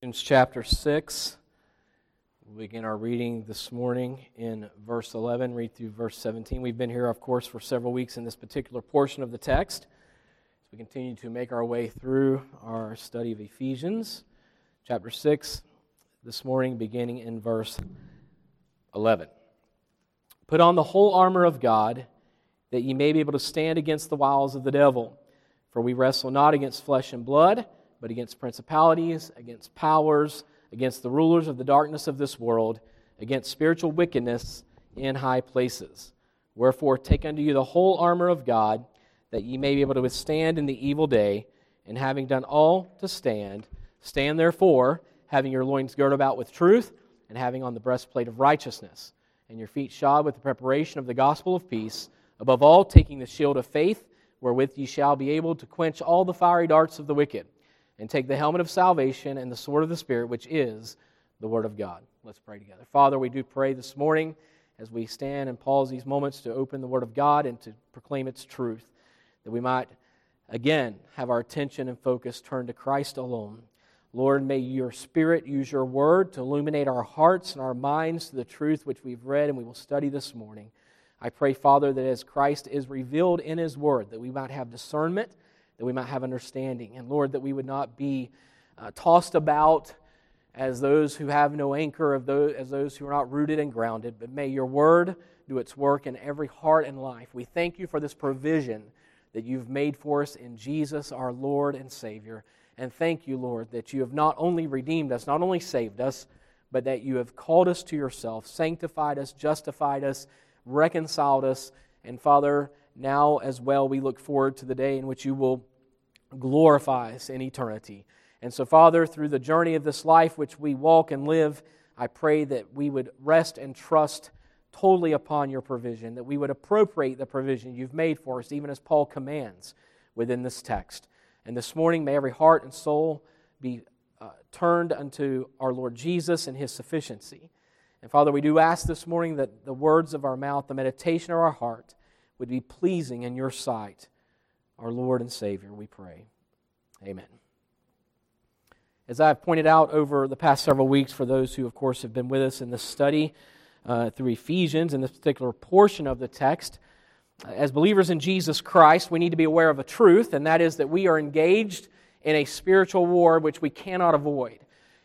Ephesians chapter 6. We'll begin our reading this morning in verse 11, read through verse 17. We've been here, of course, for several weeks in this particular portion of the text. As we continue to make our way through our study of Ephesians, chapter 6, this morning, beginning in verse 11. Put on the whole armor of God, that ye may be able to stand against the wiles of the devil. For we wrestle not against flesh and blood, but against principalities, against powers, against the rulers of the darkness of this world, against spiritual wickedness in high places. Wherefore, take unto you the whole armor of God, that ye may be able to withstand in the evil day, and having done all to stand, stand therefore, having your loins girded about with truth, and having on the breastplate of righteousness, and your feet shod with the preparation of the gospel of peace, above all, taking the shield of faith, wherewith ye shall be able to quench all the fiery darts of the wicked and take the helmet of salvation and the sword of the Spirit, which is the Word of God. Let's pray together. Father, we do pray this morning as we stand and pause these moments to open the Word of God and to proclaim its truth, that we might again have our attention and focus turned to Christ alone. Lord, may your Spirit use your Word to illuminate our hearts and our minds to the truth which we've read and we will study this morning. I pray, Father, that as Christ is revealed in His Word, that we might have discernment that we might have understanding. And Lord, that we would not be uh, tossed about as those who have no anchor, of those, as those who are not rooted and grounded, but may your word do its work in every heart and life. We thank you for this provision that you've made for us in Jesus, our Lord and Savior. And thank you, Lord, that you have not only redeemed us, not only saved us, but that you have called us to yourself, sanctified us, justified us, reconciled us. And Father, now as well we look forward to the day in which you will glorify us in eternity. And so, Father, through the journey of this life which we walk and live, I pray that we would rest and trust totally upon your provision, that we would appropriate the provision you've made for us, even as Paul commands within this text. And this morning, may every heart and soul be uh, turned unto our Lord Jesus and his sufficiency. And Father, we do ask this morning that the words of our mouth, the meditation of our heart, would be pleasing in your sight. Our Lord and Savior, we pray. Amen. As I've pointed out over the past several weeks, for those who, of course, have been with us in this study uh, through Ephesians, in this particular portion of the text, uh, as believers in Jesus Christ, we need to be aware of a truth, and that is that we are engaged in a spiritual war which we cannot avoid.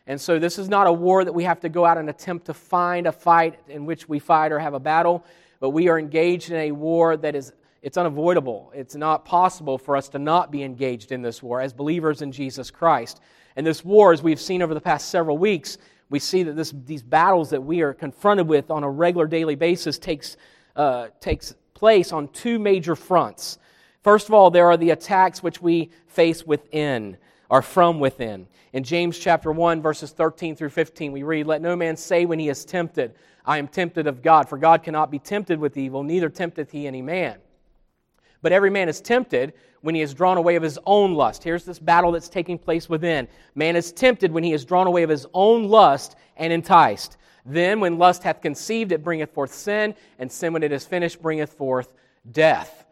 And so, this is not a war that we have to go out and attempt to find a fight in which we fight or have a battle but we are engaged in a war that is it's unavoidable. It's not possible for us to not be engaged in this war as believers in Jesus Christ. And this war, as we've seen over the past several weeks, we see that this, these battles that we are confronted with on a regular daily basis takes, uh, takes place on two major fronts. First of all, there are the attacks which we face within, or from within. In James chapter 1, verses 13 through 15, we read, Let no man say when he is tempted, I am tempted of God, for God cannot be tempted with evil, neither tempteth he any man. But every man is tempted when he is drawn away of his own lust. Here's this battle that's taking place within. Man is tempted when he is drawn away of his own lust and enticed. Then, when lust hath conceived, it bringeth forth sin, and sin, when it is finished, bringeth forth death.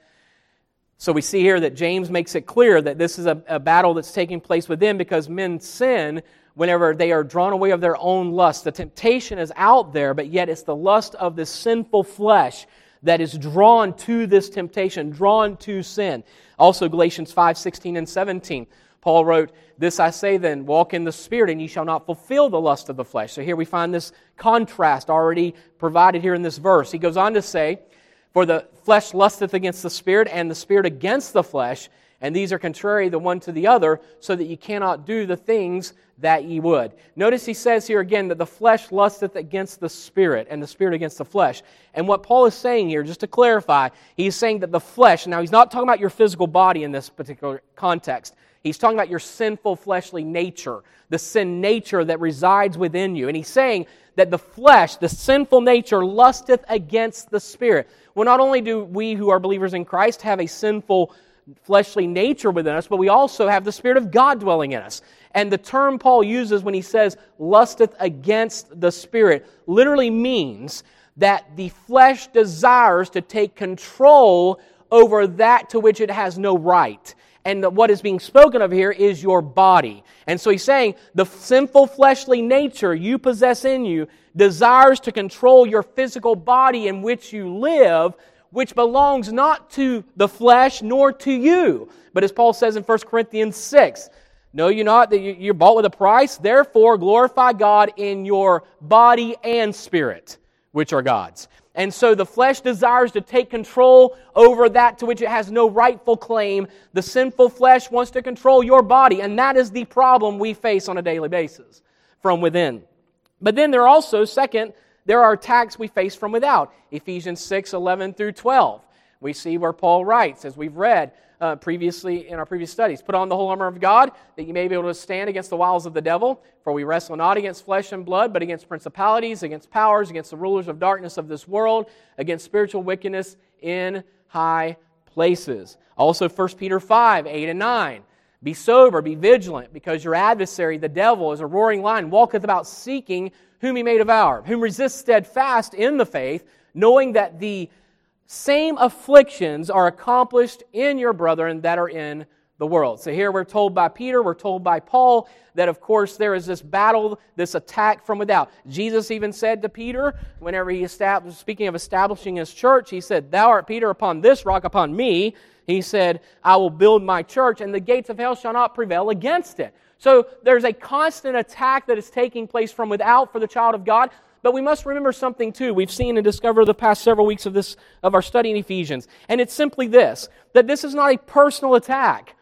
So we see here that James makes it clear that this is a, a battle that's taking place within because men sin whenever they are drawn away of their own lust. The temptation is out there, but yet it's the lust of this sinful flesh that is drawn to this temptation, drawn to sin. Also, Galatians 5 16 and 17. Paul wrote, This I say then, walk in the Spirit, and ye shall not fulfill the lust of the flesh. So here we find this contrast already provided here in this verse. He goes on to say, For the flesh lusteth against the Spirit, and the Spirit against the flesh, and these are contrary the one to the other, so that ye cannot do the things that ye would. Notice he says here again that the flesh lusteth against the spirit, and the spirit against the flesh. And what Paul is saying here, just to clarify, he's saying that the flesh, now he's not talking about your physical body in this particular context. He's talking about your sinful fleshly nature, the sin nature that resides within you. And he's saying that the flesh, the sinful nature, lusteth against the spirit. Well, not only do we who are believers in Christ have a sinful fleshly nature within us, but we also have the Spirit of God dwelling in us. And the term Paul uses when he says lusteth against the Spirit literally means that the flesh desires to take control over that to which it has no right. And what is being spoken of here is your body. And so he's saying the sinful fleshly nature you possess in you desires to control your physical body in which you live, which belongs not to the flesh nor to you. But as Paul says in 1 Corinthians 6, Know you not that you're bought with a price? Therefore, glorify God in your body and spirit, which are God's. And so the flesh desires to take control over that to which it has no rightful claim. The sinful flesh wants to control your body, and that is the problem we face on a daily basis from within. But then there are also, second, there are attacks we face from without. Ephesians 6 11 through 12. We see where Paul writes, as we've read, uh, previously in our previous studies. Put on the whole armor of God that you may be able to stand against the wiles of the devil. For we wrestle not against flesh and blood, but against principalities, against powers, against the rulers of darkness of this world, against spiritual wickedness in high places. Also, 1 Peter 5 8 and 9. Be sober, be vigilant, because your adversary, the devil, is a roaring lion, walketh about seeking whom he may devour, whom resist steadfast in the faith, knowing that the same afflictions are accomplished in your brethren that are in the world. So here we're told by Peter, we're told by Paul that of course there is this battle, this attack from without. Jesus even said to Peter, whenever he established, speaking of establishing his church, he said, Thou art Peter upon this rock, upon me. He said, I will build my church, and the gates of hell shall not prevail against it. So there's a constant attack that is taking place from without for the child of God. But we must remember something too. We've seen and discovered the past several weeks of this of our study in Ephesians, and it's simply this: that this is not a personal attack.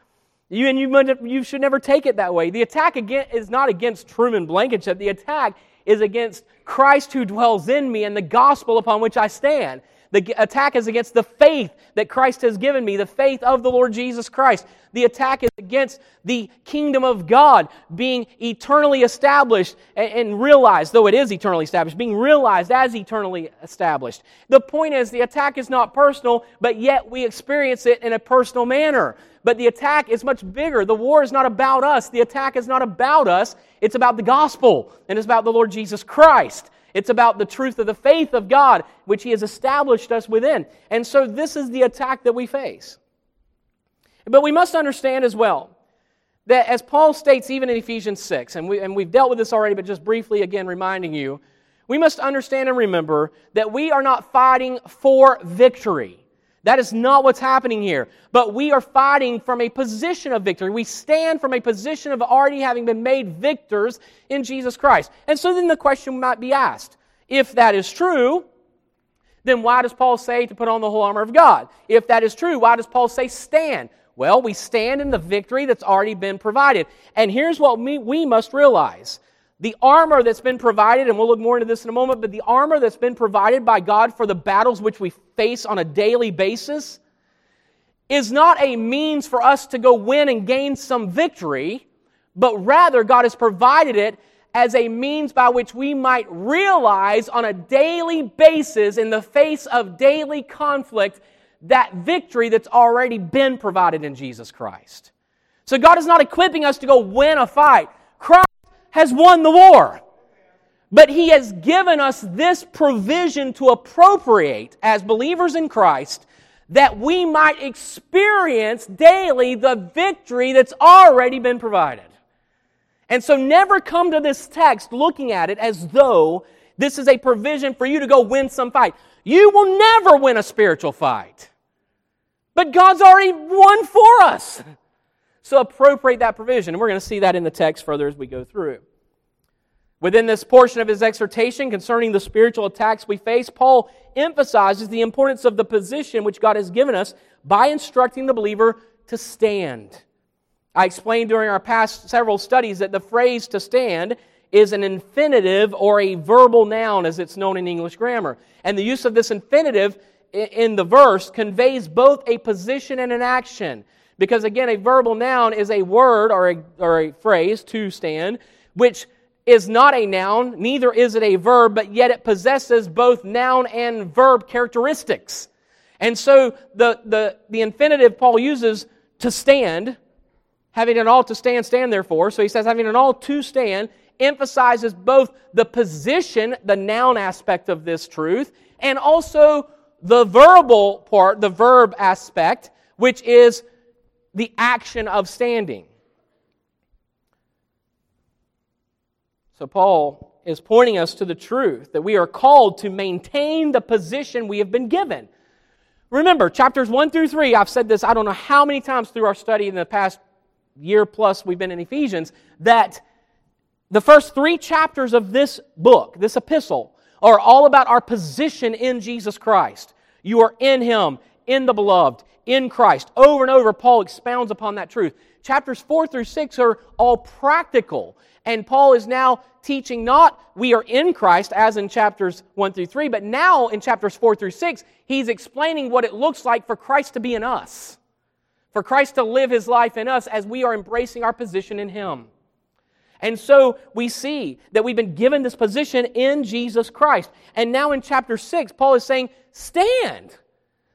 You, and you, you should never take it that way. The attack again is not against Truman Blankenship. The attack is against Christ who dwells in me and the gospel upon which I stand. The attack is against the faith that Christ has given me, the faith of the Lord Jesus Christ. The attack is against the kingdom of God being eternally established and, realized, though it is eternally established, being realized as eternally established. The point is, the attack is not personal, but yet we experience it in a personal manner. But the attack is much bigger. The war is not about us. The attack is not about us. It's about the gospel, and it's about the Lord Jesus Christ. It's about the truth of the faith of God, which He has established us within. And so this is the attack that we face. But we must understand as well that as Paul states even in Ephesians 6, and, we, and we've dealt with this already, but just briefly again reminding you, we must understand and remember that we are not fighting for victory. That is not what's happening here. But we are fighting from a position of victory. We stand from a position of already having been made victors in Jesus Christ. And so then the question might be asked if that is true, then why does Paul say to put on the whole armor of God? If that is true, why does Paul say stand? Well, we stand in the victory that's already been provided. And here's what we, we must realize the armor that's been provided, and we'll look more into this in a moment, but the armor that's been provided by God for the battles which we face on a daily basis is not a means for us to go win and gain some victory, but rather God has provided it as a means by which we might realize on a daily basis, in the face of daily conflict, that victory that's already been provided in Jesus Christ. So God is not equipping us to go win a fight. Has won the war. But he has given us this provision to appropriate as believers in Christ that we might experience daily the victory that's already been provided. And so never come to this text looking at it as though this is a provision for you to go win some fight. You will never win a spiritual fight. But God's already won for us. So appropriate that provision. And we're going to see that in the text further as we go through. Within this portion of his exhortation concerning the spiritual attacks we face, Paul emphasizes the importance of the position which God has given us by instructing the believer to stand. I explained during our past several studies that the phrase to stand is an infinitive or a verbal noun as it's known in English grammar. And the use of this infinitive in the verse conveys both a position and an action. Because again, a verbal noun is a word or a, or a phrase, to stand, which is not a noun, neither is it a verb, but yet it possesses both noun and verb characteristics. And so the, the, the infinitive Paul uses to stand, having an all to stand, stand therefore. So he says, having an all to stand emphasizes both the position, the noun aspect of this truth, and also the verbal part, the verb aspect, which is the action of standing. So, Paul is pointing us to the truth that we are called to maintain the position we have been given. Remember, chapters 1 through 3, I've said this I don't know how many times through our study in the past year plus we've been in Ephesians, that the first three chapters of this book, this epistle, are all about our position in Jesus Christ. You are in Him, in the beloved, in Christ. Over and over, Paul expounds upon that truth. Chapters 4 through 6 are all practical. And Paul is now teaching not we are in Christ, as in chapters 1 through 3, but now in chapters 4 through 6, he's explaining what it looks like for Christ to be in us, for Christ to live his life in us as we are embracing our position in him. And so we see that we've been given this position in Jesus Christ. And now in chapter 6, Paul is saying, stand.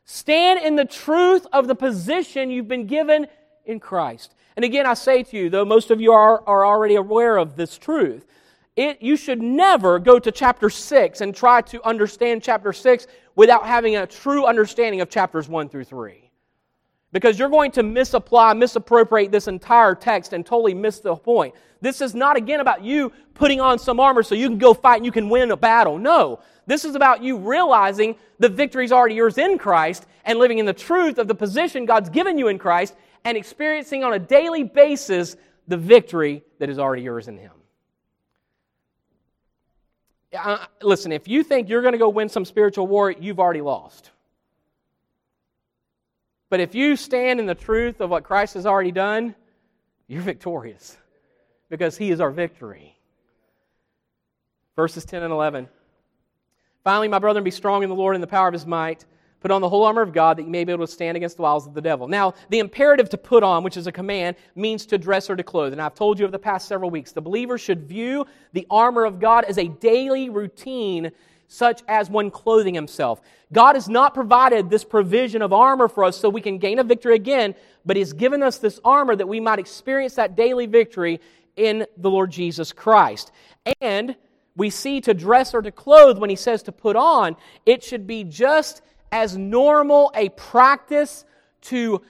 Stand in the truth of the position you've been given in Christ. And again, I say to you, though most of you are, are already aware of this truth, it, you should never go to chapter 6 and try to understand chapter 6 without having a true understanding of chapters 1 through 3. Because you're going to misapply, misappropriate this entire text and totally miss the point. This is not, again, about you putting on some armor so you can go fight and you can win a battle. No. This is about you realizing the victory is already yours in Christ and living in the truth of the position God's given you in Christ and experiencing on a daily basis the victory that is already yours in Him. Uh, listen, if you think you're going to go win some spiritual war, you've already lost. But if you stand in the truth of what Christ has already done, you're victorious because He is our victory. Verses 10 and 11. Finally, my brethren, be strong in the Lord and the power of His might. Put on the whole armor of God that you may be able to stand against the wiles of the devil. Now, the imperative to put on, which is a command, means to dress or to clothe. And I've told you over the past several weeks, the believer should view the armor of God as a daily routine, such as one clothing himself. God has not provided this provision of armor for us so we can gain a victory again, but He's given us this armor that we might experience that daily victory in the Lord Jesus Christ. And we see to dress or to clothe when He says to put on, it should be just as normal a practice to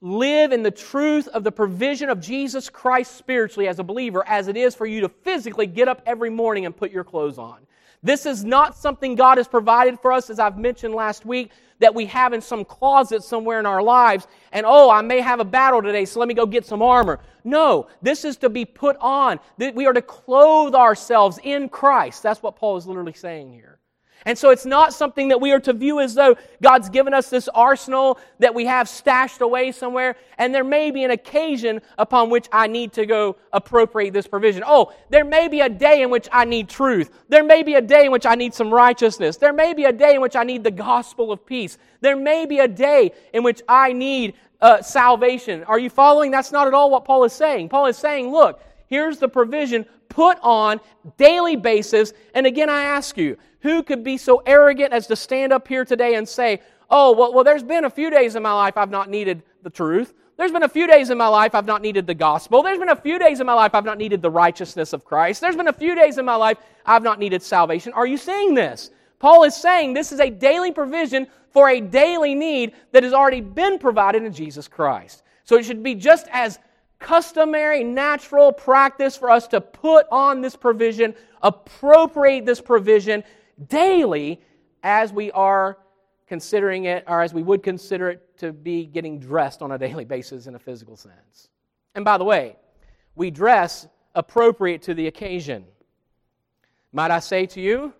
live in the truth of the provision of Jesus Christ spiritually as a believer as it is for you to physically get up every morning and put your clothes on. This is not something God has provided for us, as I've mentioned last week, that we have in some closet somewhere in our lives. And oh, I may have a battle today, so let me go get some armor. No, this is to be put on. We are to clothe ourselves in Christ. That's what Paul is literally saying here. And so it's not something that we are to view as though God's given us this arsenal that we have stashed away somewhere, and there may be an occasion upon which I need to go appropriate this provision. Oh, there may be a day in which I need truth. There may be a day in which I need some righteousness. There may be a day in which I need the gospel of peace. There may be a day in which I need uh, salvation. Are you following? That's not at all what Paul is saying. Paul is saying, look, here's the provision put on daily basis. And again, I ask you, who could be so arrogant as to stand up here today and say, oh, well, well, there's been a few days in my life I've not needed the truth. There's been a few days in my life I've not needed the gospel. There's been a few days in my life I've not needed the righteousness of Christ. There's been a few days in my life I've not needed salvation. Are you seeing this? Paul is saying this is a daily provision for a daily need that has already been provided in Jesus Christ. So it should be just as customary, natural practice for us to put on this provision, appropriate this provision, daily as we are considering it, or as we would consider it to be getting dressed on a daily basis in a physical sense. And by the way, we dress appropriate to the occasion. Might I say to you,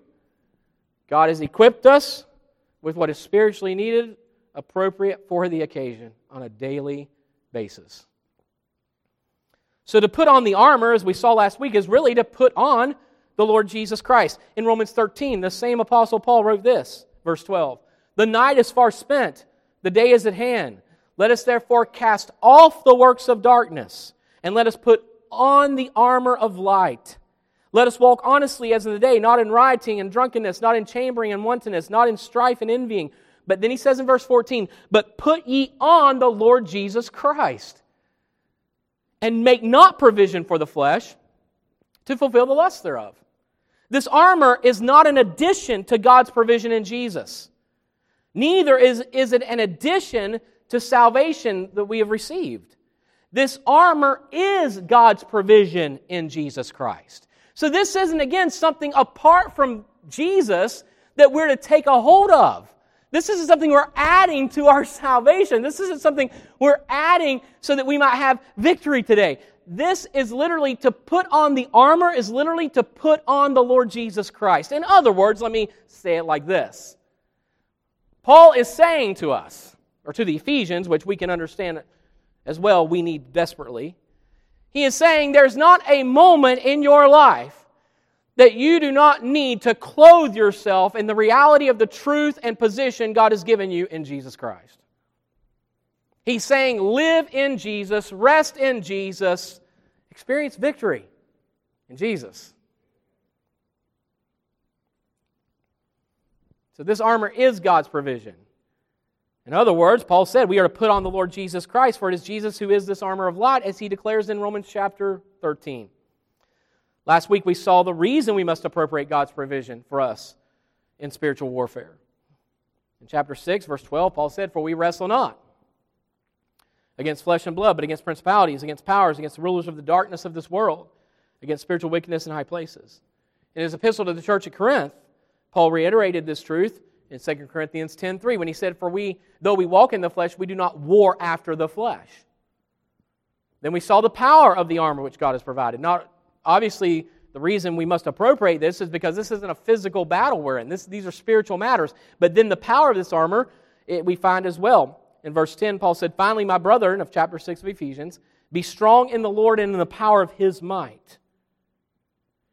God has equipped us with what is spiritually needed, appropriate for the occasion on a daily basis. So, to put on the armor, as we saw last week, is really to put on the Lord Jesus Christ. In Romans 13, the same Apostle Paul wrote this, verse 12 The night is far spent, the day is at hand. Let us therefore cast off the works of darkness, and let us put on the armor of light. Let us walk honestly as in the day, not in rioting and drunkenness, not in chambering and wantonness, not in strife and envying. But then he says in verse 14, But put ye on the Lord Jesus Christ, and make not provision for the flesh to fulfill the lust thereof. This armor is not an addition to God's provision in Jesus. Neither is, is it an addition to salvation that we have received. This armor is God's provision in Jesus Christ. So this isn't, again, something apart from Jesus that we're to take a hold of. This isn't something we're adding to our salvation. This isn't something we're adding so that we might have victory today. This is literally to put on the armor, is literally to put on the Lord Jesus Christ. In other words, let me say it like this Paul is saying to us, or to the Ephesians, which we can understand as well, we need desperately. He is saying there's not a moment in your life that you do not need to clothe yourself in the reality of the truth and position God has given you in Jesus Christ. He's saying, live in Jesus, rest in Jesus, experience victory in Jesus. So, this armor is God's provision. In other words, Paul said we are to put on the Lord Jesus Christ, for it is Jesus who is this armor of light, as he declares in Romans chapter 13. Last week we saw the reason we must appropriate God's provision for us in spiritual warfare. In chapter 6, verse 12, Paul said, For we wrestle not against flesh and blood, but against principalities, against powers, against the rulers of the darkness of this world, against spiritual wickedness in high places. In his epistle to the church at Corinth, Paul reiterated this truth in 2 Corinthians 10:3 when he said, "For we, though we walk in the flesh, we do not war after the flesh." Then we saw the power of the armor which God has provided, not obviously, the reason we must appropriate this is because this isn't a physical battle we're in. This, these are spiritual matters. But then the power of this armor it, we find as well. In verse 10, Paul said, Finally, my brethren, of chapter 6 of Ephesians, be strong in the Lord and in the power of his might.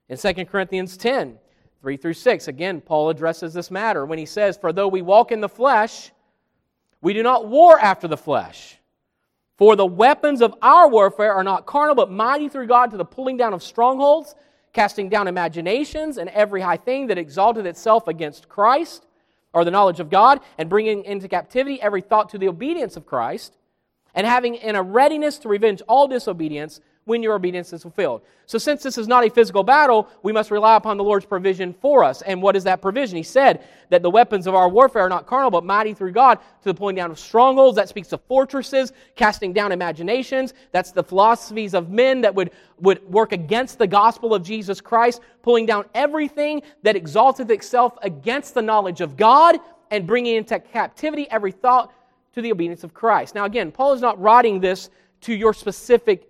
In 2 Corinthians 10, 3 through 6, again, Paul addresses this matter when he says, For though we walk in the flesh, we do not war after the flesh. For the weapons of our warfare are not carnal, but mighty through God to the pulling down of strongholds, casting down imaginations and every high thing that exalted itself against Christ, or the knowledge of God, and bringing into captivity every thought to the obedience of Christ, and having in a readiness to revenge all disobedience when your obedience is fulfilled. So, since this is not a physical battle, we must rely upon the Lord's provision for us. And what is that provision? He said that the weapons of our warfare are not carnal, but mighty through God to the pulling down of strongholds. That speaks of fortresses, casting down imaginations. That's the philosophies of men that would, would work against the gospel of Jesus Christ, pulling down everything that exalteth itself against the knowledge of God and bringing into captivity every thought to the obedience of Christ. Now, again, Paul is not writing this to your specific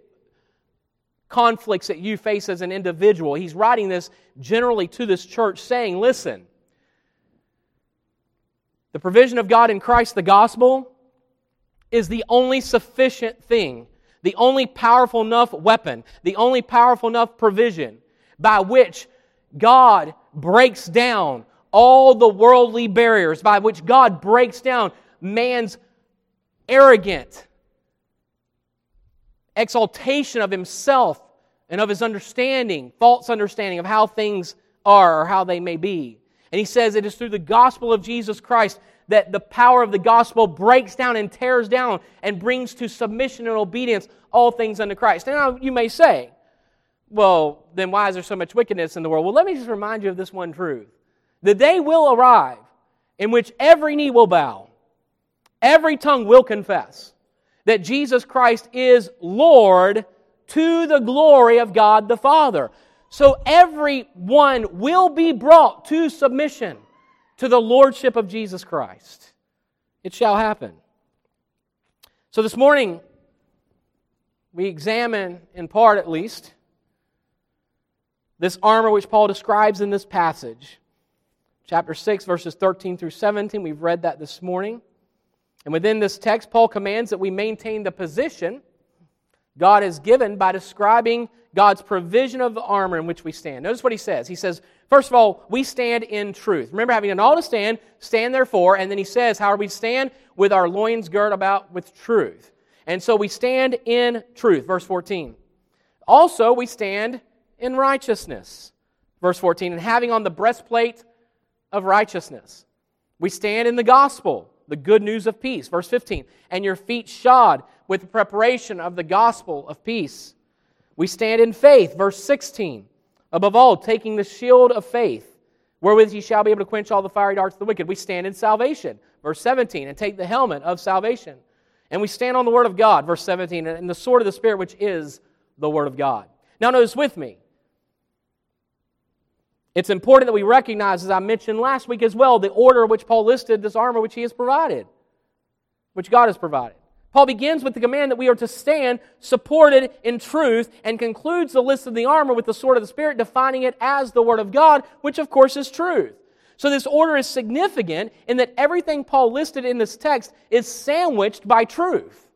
conflicts that you face as an individual. He's writing this generally to this church, saying, Listen, the provision of God in Christ, the gospel, is the only sufficient thing, the only powerful enough weapon, the only powerful enough provision by which God breaks down all the worldly barriers, by which God breaks down man's arrogant exaltation of himself and of his understanding, false understanding of how things are or how they may be. And he says it is through the gospel of Jesus Christ that the power of the gospel breaks down and tears down and brings to submission and obedience all things unto Christ. Now, you may say, well, then why is there so much wickedness in the world? Well, let me just remind you of this one truth. The day will arrive in which every knee will bow, every tongue will confess that Jesus Christ is Lord to the glory of God the Father. So everyone will be brought to submission to the Lordship of Jesus Christ. It shall happen. So this morning, we examine, in part at least, this armor which Paul describes in this passage. Chapter 6, verses 13 through 17. We've read that this morning. And within this text, Paul commands that we maintain the position God has given by describing God's provision of the armor in which we stand. Notice what he says. He says, first of all, we stand in truth. Remember, having an all to stand, stand therefore. And then he says, how are we stand? With our loins girt about with truth. And so we stand in truth. Verse 14. Also, we stand in righteousness. Verse 14. And having on the breastplate of righteousness. We stand in the gospel the good news of peace. Verse 15, and your feet shod with the preparation of the gospel of peace. We stand in faith. Verse 16, above all, taking the shield of faith, wherewith ye shall be able to quench all the fiery darts of the wicked. We stand in salvation. Verse 17, and take the helmet of salvation. And we stand on the Word of God, verse 17, and the sword of the Spirit, which is the Word of God. Now, notice with me. It's important that we recognize, as I mentioned last week as well, the order which Paul listed this armor which he has provided, which God has provided. Paul begins with the command that we are to stand supported in truth and concludes the list of the armor with the sword of the Spirit, defining it as the Word of God, which of course is truth. So this order is significant in that everything Paul listed in this text is sandwiched by truth.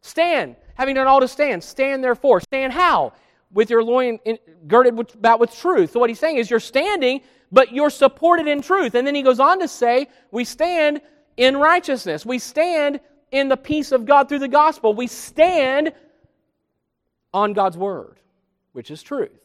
Stand, having done all to stand, stand therefore. Stand how? With your loin in, girded with, about with truth. So what he's saying is you're standing, but you're supported in truth. And then he goes on to say, we stand in righteousness. We stand in the peace of God through the gospel. We stand on God's word, which is truth.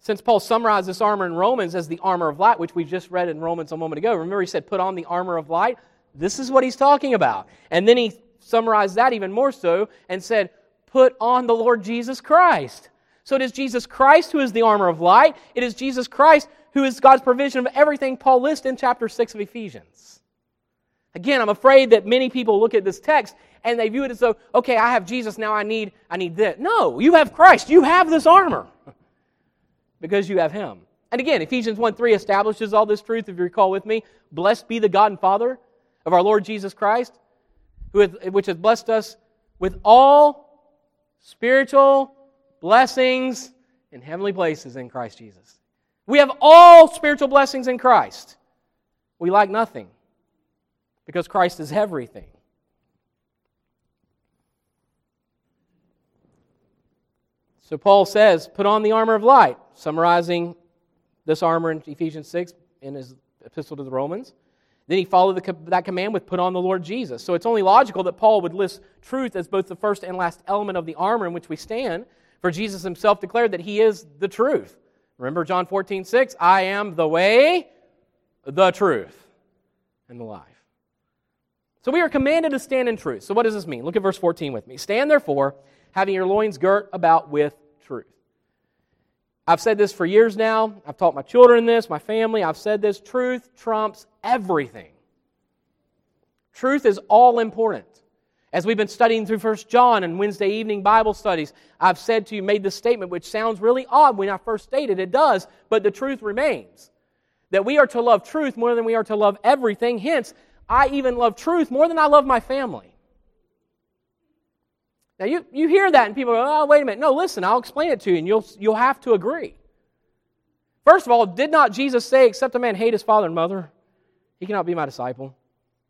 Since Paul summarized this armor in Romans as the armor of light, which we just read in Romans a moment ago, remember he said, put on the armor of light? This is what he's talking about. And then he summarized that even more so and said, put on the Lord Jesus Christ. So it is Jesus Christ who is the armor of light. It is Jesus Christ who is God's provision of everything Paul lists in chapter 6 of Ephesians. Again, I'm afraid that many people look at this text and they view it as though, okay, I have Jesus, now I need, I need this. No, you have Christ. You have this armor because you have him. And again, Ephesians 1 3 establishes all this truth, if you recall with me. Blessed be the God and Father of our Lord Jesus Christ, who has, which has blessed us with all spiritual blessings in heavenly places in Christ Jesus. We have all spiritual blessings in Christ. We lack nothing because Christ is everything. So Paul says, put on the armor of light, summarizing this armor in Ephesians 6 in his epistle to the Romans. Then he followed the, that command with put on the Lord Jesus. So it's only logical that Paul would list truth as both the first and last element of the armor in which we stand, for Jesus himself declared that he is the truth. Remember John 14, 6? I am the way, the truth, and the life. So we are commanded to stand in truth. So what does this mean? Look at verse 14 with me. Stand therefore, having your loins girt about with truth. I've said this for years now. I've taught my children this, my family. I've said this. Truth trumps everything. Truth is all important. As we've been studying through First John and Wednesday evening Bible studies, I've said to you, made this statement, which sounds really odd when I first stated it does, but the truth remains. That we are to love truth more than we are to love everything. Hence, I even love truth more than I love my family. Now, you, you hear that and people go, oh, wait a minute. No, listen, I'll explain it to you and you'll, you'll have to agree. First of all, did not Jesus say, except a man hate his father and mother, he cannot be my disciple?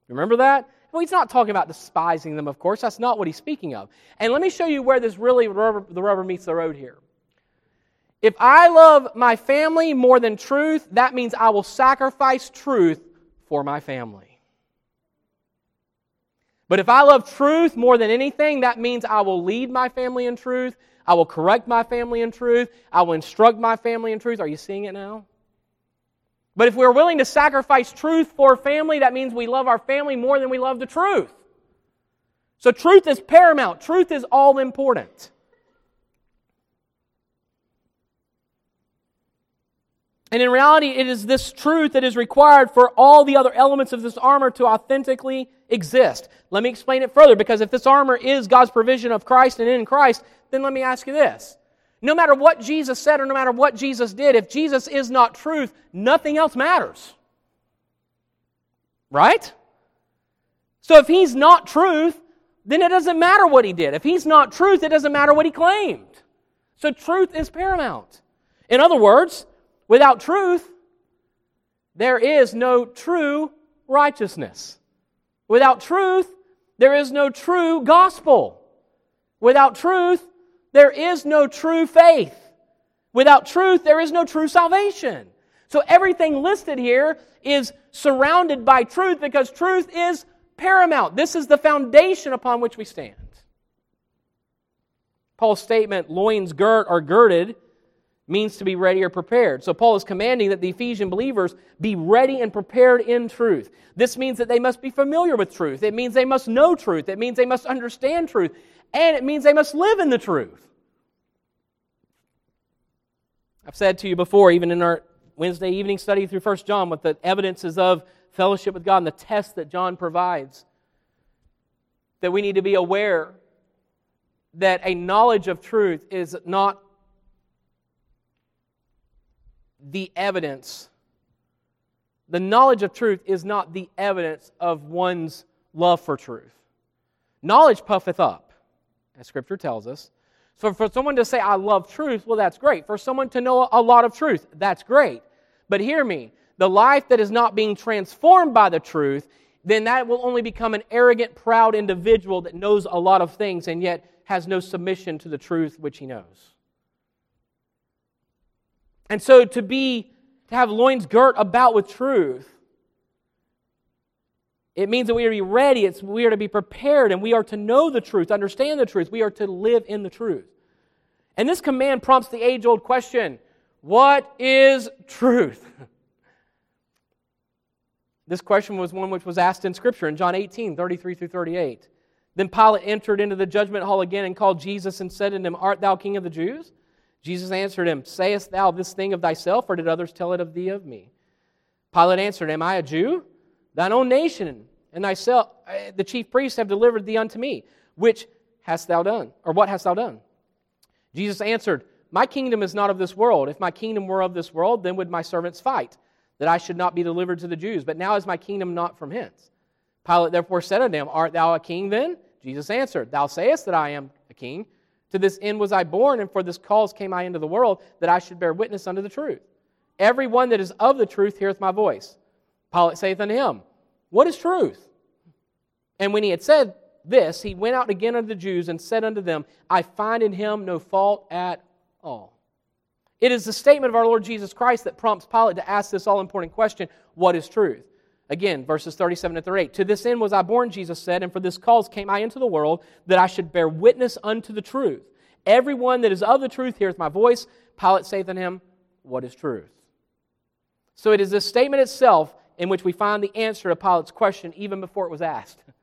Remember that? Well, he's not talking about despising them, of course. That's not what he's speaking of. And let me show you where this really rubber, the rubber meets the road here. If I love my family more than truth, that means I will sacrifice truth for my family. But if I love truth more than anything, that means I will lead my family in truth. I will correct my family in truth. I will instruct my family in truth. Are you seeing it now? But if we're willing to sacrifice truth for family, that means we love our family more than we love the truth. So truth is paramount, truth is all important. And in reality, it is this truth that is required for all the other elements of this armor to authentically exist. Let me explain it further because if this armor is God's provision of Christ and in Christ, then let me ask you this. No matter what Jesus said or no matter what Jesus did, if Jesus is not truth, nothing else matters. Right? So if he's not truth, then it doesn't matter what he did. If he's not truth, it doesn't matter what he claimed. So truth is paramount. In other words, without truth, there is no true righteousness. Without truth, there is no true gospel. Without truth, there is no true faith. Without truth, there is no true salvation. So everything listed here is surrounded by truth because truth is paramount. This is the foundation upon which we stand. Paul's statement, loins girt or girded, means to be ready or prepared. So Paul is commanding that the Ephesian believers be ready and prepared in truth. This means that they must be familiar with truth. It means they must know truth. It means they must understand truth. And it means they must live in the truth. I've said to you before, even in our Wednesday evening study through 1 John with the evidences of fellowship with God and the test that John provides. That we need to be aware that a knowledge of truth is not the evidence. The knowledge of truth is not the evidence of one's love for truth. Knowledge puffeth up, as Scripture tells us. So for someone to say, I love truth, well, that's great. For someone to know a lot of truth, that's great. But hear me the life that is not being transformed by the truth, then that will only become an arrogant, proud individual that knows a lot of things and yet has no submission to the truth which he knows. And so to be to have loins girt about with truth, it means that we are to be ready, it's, we are to be prepared, and we are to know the truth, understand the truth. We are to live in the truth. And this command prompts the age old question what is truth? This question was one which was asked in Scripture in John 18, 33 through 38. Then Pilate entered into the judgment hall again and called Jesus and said to him, Art thou king of the Jews? Jesus answered him, Sayest thou this thing of thyself, or did others tell it of thee of me? Pilate answered, Am I a Jew? Thine own nation and thyself, uh, the chief priests have delivered thee unto me. Which hast thou done? Or what hast thou done? Jesus answered, My kingdom is not of this world. If my kingdom were of this world, then would my servants fight, that I should not be delivered to the Jews. But now is my kingdom not from hence. Pilate therefore said unto him, Art thou a king then? Jesus answered, Thou sayest that I am a king. To this end was I born, and for this cause came I into the world, that I should bear witness unto the truth. Every one that is of the truth heareth my voice. Pilate saith unto him, What is truth? And when he had said this, he went out again unto the Jews and said unto them, I find in him no fault at all. It is the statement of our Lord Jesus Christ that prompts Pilate to ask this all important question What is truth? Again, verses 37 to 38. To this end was I born, Jesus said, and for this cause came I into the world, that I should bear witness unto the truth. Everyone that is of the truth heareth my voice. Pilate saith unto him, What is truth? So it is this statement itself in which we find the answer to Pilate's question even before it was asked.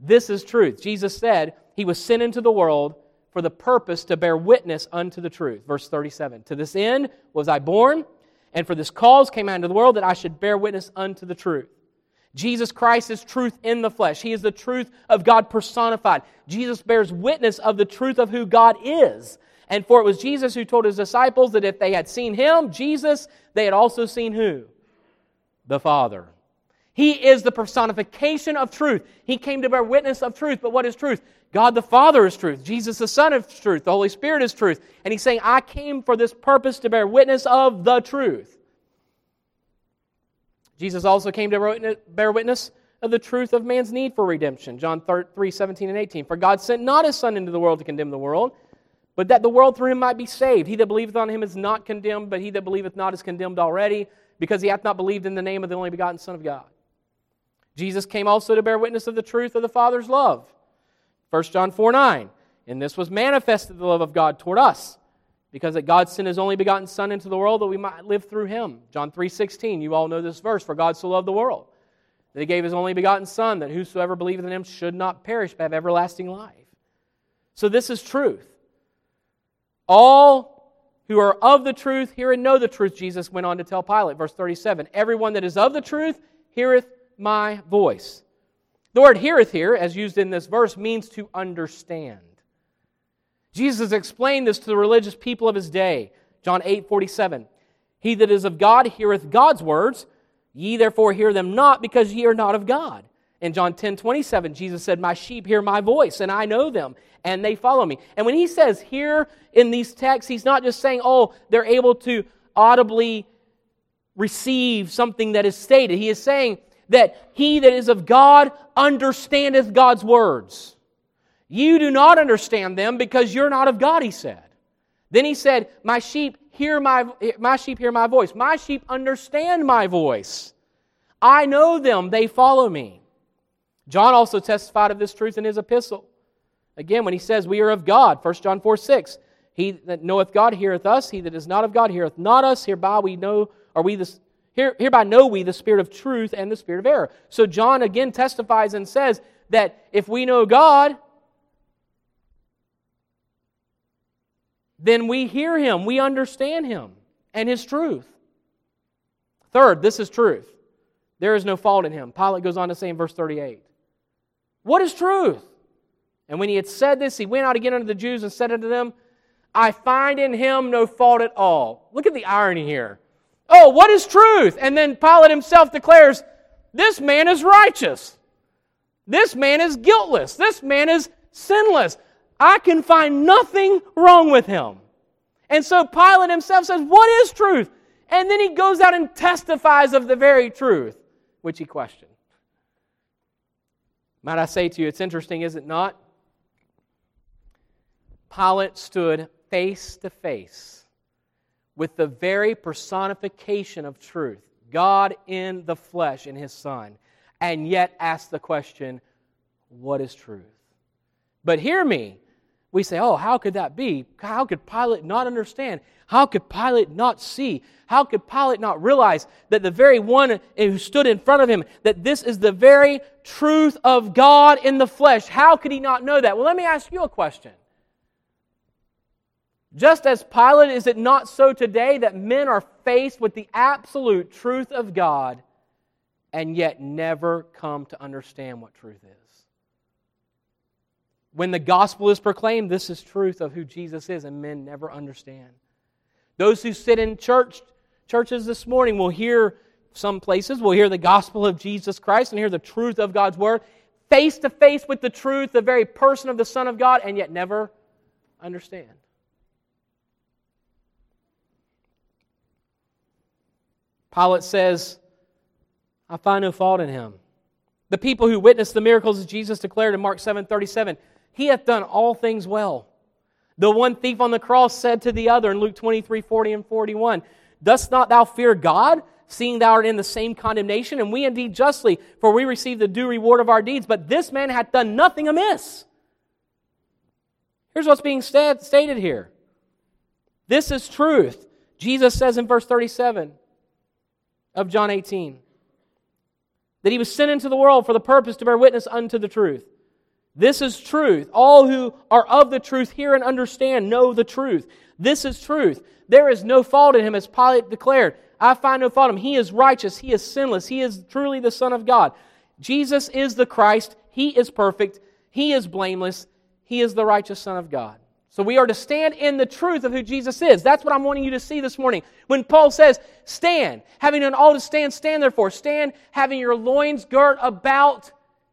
This is truth. Jesus said he was sent into the world for the purpose to bear witness unto the truth. Verse 37 To this end was I born, and for this cause came I into the world that I should bear witness unto the truth. Jesus Christ is truth in the flesh. He is the truth of God personified. Jesus bears witness of the truth of who God is. And for it was Jesus who told his disciples that if they had seen him, Jesus, they had also seen who? The Father. He is the personification of truth. He came to bear witness of truth. But what is truth? God the Father is truth. Jesus the Son is truth. The Holy Spirit is truth. And he's saying, I came for this purpose to bear witness of the truth. Jesus also came to bear witness of the truth of man's need for redemption. John 3 17 and 18. For God sent not his Son into the world to condemn the world, but that the world through him might be saved. He that believeth on him is not condemned, but he that believeth not is condemned already, because he hath not believed in the name of the only begotten Son of God. Jesus came also to bear witness of the truth of the Father's love. 1 John 4 9. And this was manifested the love of God toward us, because that God sent his only begotten Son into the world that we might live through him. John 3 16. You all know this verse. For God so loved the world that he gave his only begotten Son, that whosoever believeth in him should not perish but have everlasting life. So this is truth. All who are of the truth hear and know the truth, Jesus went on to tell Pilate. Verse 37 Everyone that is of the truth heareth my voice. The word heareth here, as used in this verse, means to understand. Jesus explained this to the religious people of his day. John 8 47. He that is of God heareth God's words. Ye therefore hear them not, because ye are not of God. In John 10 27, Jesus said, My sheep hear my voice, and I know them, and they follow me. And when he says here in these texts, he's not just saying, oh, they're able to audibly receive something that is stated. He is saying that he that is of God understandeth God's words. You do not understand them because you're not of God, he said. Then he said, My sheep hear my, my sheep hear my voice. My sheep understand my voice. I know them, they follow me. John also testified of this truth in his epistle. Again, when he says, We are of God, 1 John 4 6. He that knoweth God heareth us, he that is not of God heareth not us. Hereby we know, are we the, here, hereby know we the spirit of truth and the spirit of error. So John again testifies and says that if we know God, then we hear him, we understand him and his truth. Third, this is truth. There is no fault in him. Pilate goes on to say in verse 38 What is truth? And when he had said this, he went out again unto the Jews and said unto them, I find in him no fault at all. Look at the irony here. Oh, what is truth? And then Pilate himself declares, This man is righteous. This man is guiltless. This man is sinless. I can find nothing wrong with him. And so Pilate himself says, What is truth? And then he goes out and testifies of the very truth, which he questioned. Might I say to you, it's interesting, is it not? Pilate stood face to face with the very personification of truth, God in the flesh in his Son, and yet ask the question, What is truth? But hear me. We say, Oh, how could that be? How could Pilate not understand? How could Pilate not see? How could Pilate not realize that the very one who stood in front of him, that this is the very truth of God in the flesh? How could he not know that? Well, let me ask you a question. Just as Pilate, is it not so today that men are faced with the absolute truth of God and yet never come to understand what truth is? When the gospel is proclaimed, this is truth of who Jesus is, and men never understand. Those who sit in church churches this morning will hear some places will hear the gospel of Jesus Christ and hear the truth of God's word face to face with the truth, the very person of the Son of God, and yet never understand. Pilate says, I find no fault in him. The people who witnessed the miracles Jesus declared in Mark 7 37, He hath done all things well. The one thief on the cross said to the other in Luke 23 40 and 41, Dost not thou fear God, seeing thou art in the same condemnation? And we indeed justly, for we receive the due reward of our deeds. But this man hath done nothing amiss. Here's what's being stated here. This is truth. Jesus says in verse 37 of John 18 that he was sent into the world for the purpose to bear witness unto the truth. This is truth. All who are of the truth hear and understand know the truth. This is truth. There is no fault in him, as Pilate declared. I find no fault in him. He is righteous. He is sinless. He is truly the Son of God. Jesus is the Christ. He is perfect. He is blameless. He is the righteous Son of God. So we are to stand in the truth of who Jesus is. That's what I'm wanting you to see this morning. When Paul says, stand, having done all to stand, stand therefore. Stand, having your loins girt about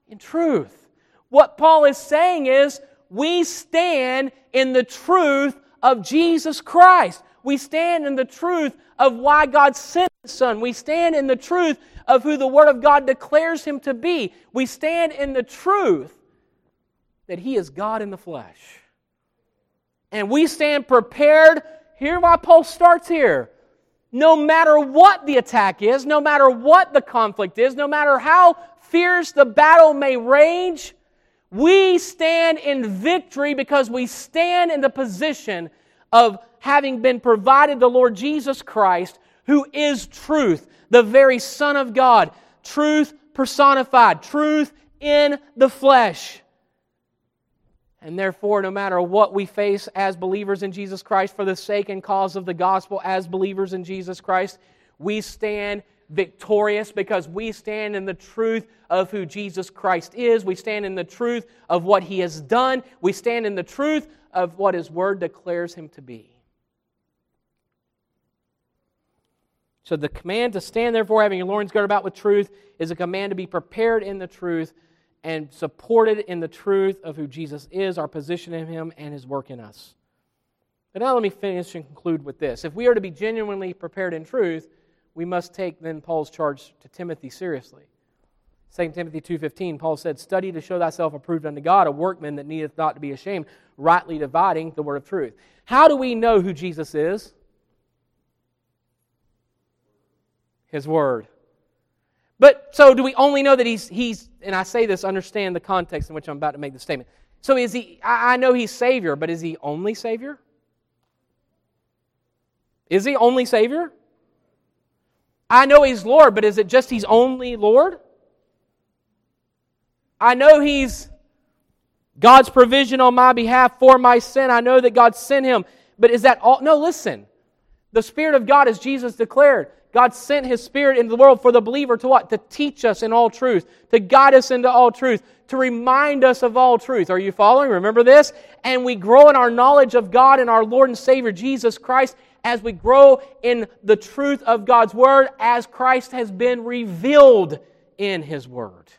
in truth. What Paul is saying is, we stand in the truth of Jesus Christ. We stand in the truth of why God sent His Son. We stand in the truth of who the Word of God declares Him to be. We stand in the truth that He is God in the flesh. And we stand prepared. Hear why Paul starts here. No matter what the attack is, no matter what the conflict is, no matter how fierce the battle may rage, we stand in victory because we stand in the position of having been provided the Lord Jesus Christ, who is truth, the very Son of God, truth personified, truth in the flesh. And therefore, no matter what we face as believers in Jesus Christ for the sake and cause of the gospel, as believers in Jesus Christ, we stand victorious because we stand in the truth of who Jesus Christ is. We stand in the truth of what he has done. We stand in the truth of what his word declares him to be. So, the command to stand, therefore, having your loins girded about with truth, is a command to be prepared in the truth and supported in the truth of who Jesus is, our position in Him, and His work in us. But now let me finish and conclude with this. If we are to be genuinely prepared in truth, we must take then Paul's charge to Timothy seriously. 2 Timothy 2.15, Paul said, Study to show thyself approved unto God, a workman that needeth not to be ashamed, rightly dividing the word of truth. How do we know who Jesus is? His word. But so do we only know that he's, he's and I say this, understand the context in which I'm about to make the statement. So is he, I know he's Savior, but is he only Savior? Is he only Savior? I know he's Lord, but is it just he's only Lord? I know he's God's provision on my behalf for my sin. I know that God sent him, but is that all? No, listen. The Spirit of God, as Jesus declared, God sent His Spirit into the world for the believer to what? To teach us in all truth, to guide us into all truth, to remind us of all truth. Are you following? Remember this? And we grow in our knowledge of God and our Lord and Savior Jesus Christ as we grow in the truth of God's Word as Christ has been revealed in His Word.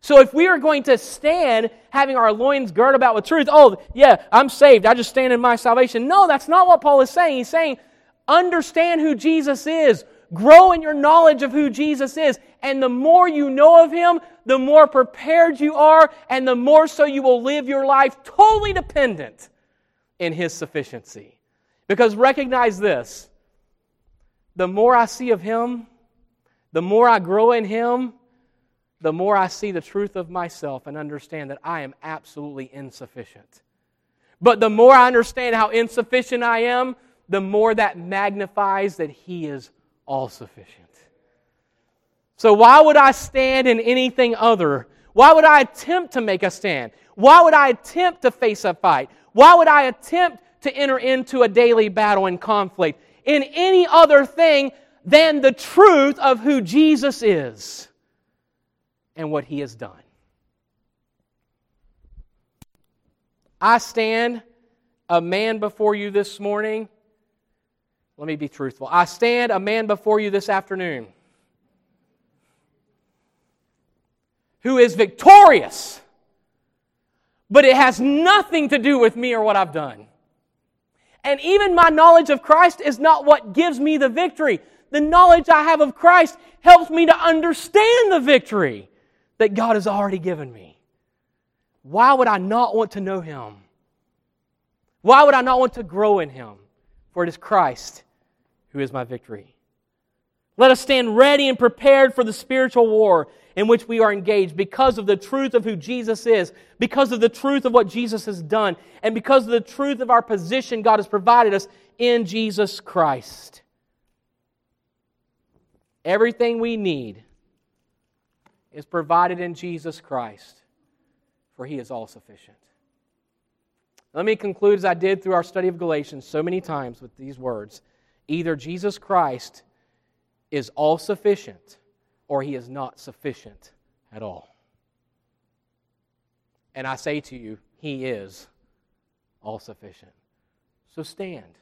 So if we are going to stand having our loins girded about with truth, oh, yeah, I'm saved, I just stand in my salvation. No, that's not what Paul is saying. He's saying, understand who Jesus is, grow in your knowledge of who Jesus is, and the more you know of him, the more prepared you are, and the more so you will live your life totally dependent in his sufficiency. Because recognize this the more I see of him, the more I grow in him, the more I see the truth of myself and understand that I am absolutely insufficient. But the more I understand how insufficient I am, the more that magnifies that He is all sufficient. So, why would I stand in anything other? Why would I attempt to make a stand? Why would I attempt to face a fight? Why would I attempt to enter into a daily battle and conflict in any other thing than the truth of who Jesus is? and what he has done. I stand a man before you this morning. Let me be truthful. I stand a man before you this afternoon who is victorious, but it has nothing to do with me or what I've done. And even my knowledge of Christ is not what gives me the victory. The knowledge I have of Christ helps me to understand the victory that God has already given me. Why would I not want to know Him? Why would I not want to grow in Him? For it is Christ who is my victory. Let us stand ready and prepared for the spiritual war in which we are engaged because of the truth of who Jesus is, because of the truth of what Jesus has done, and because of the truth of our position God has provided us in Jesus Christ. Everything we need is provided in Jesus Christ, for he is all sufficient. Let me conclude as I did through our study of Galatians so many times with these words either Jesus Christ is all sufficient or he is not sufficient at all. And I say to you, he is all sufficient. So stand.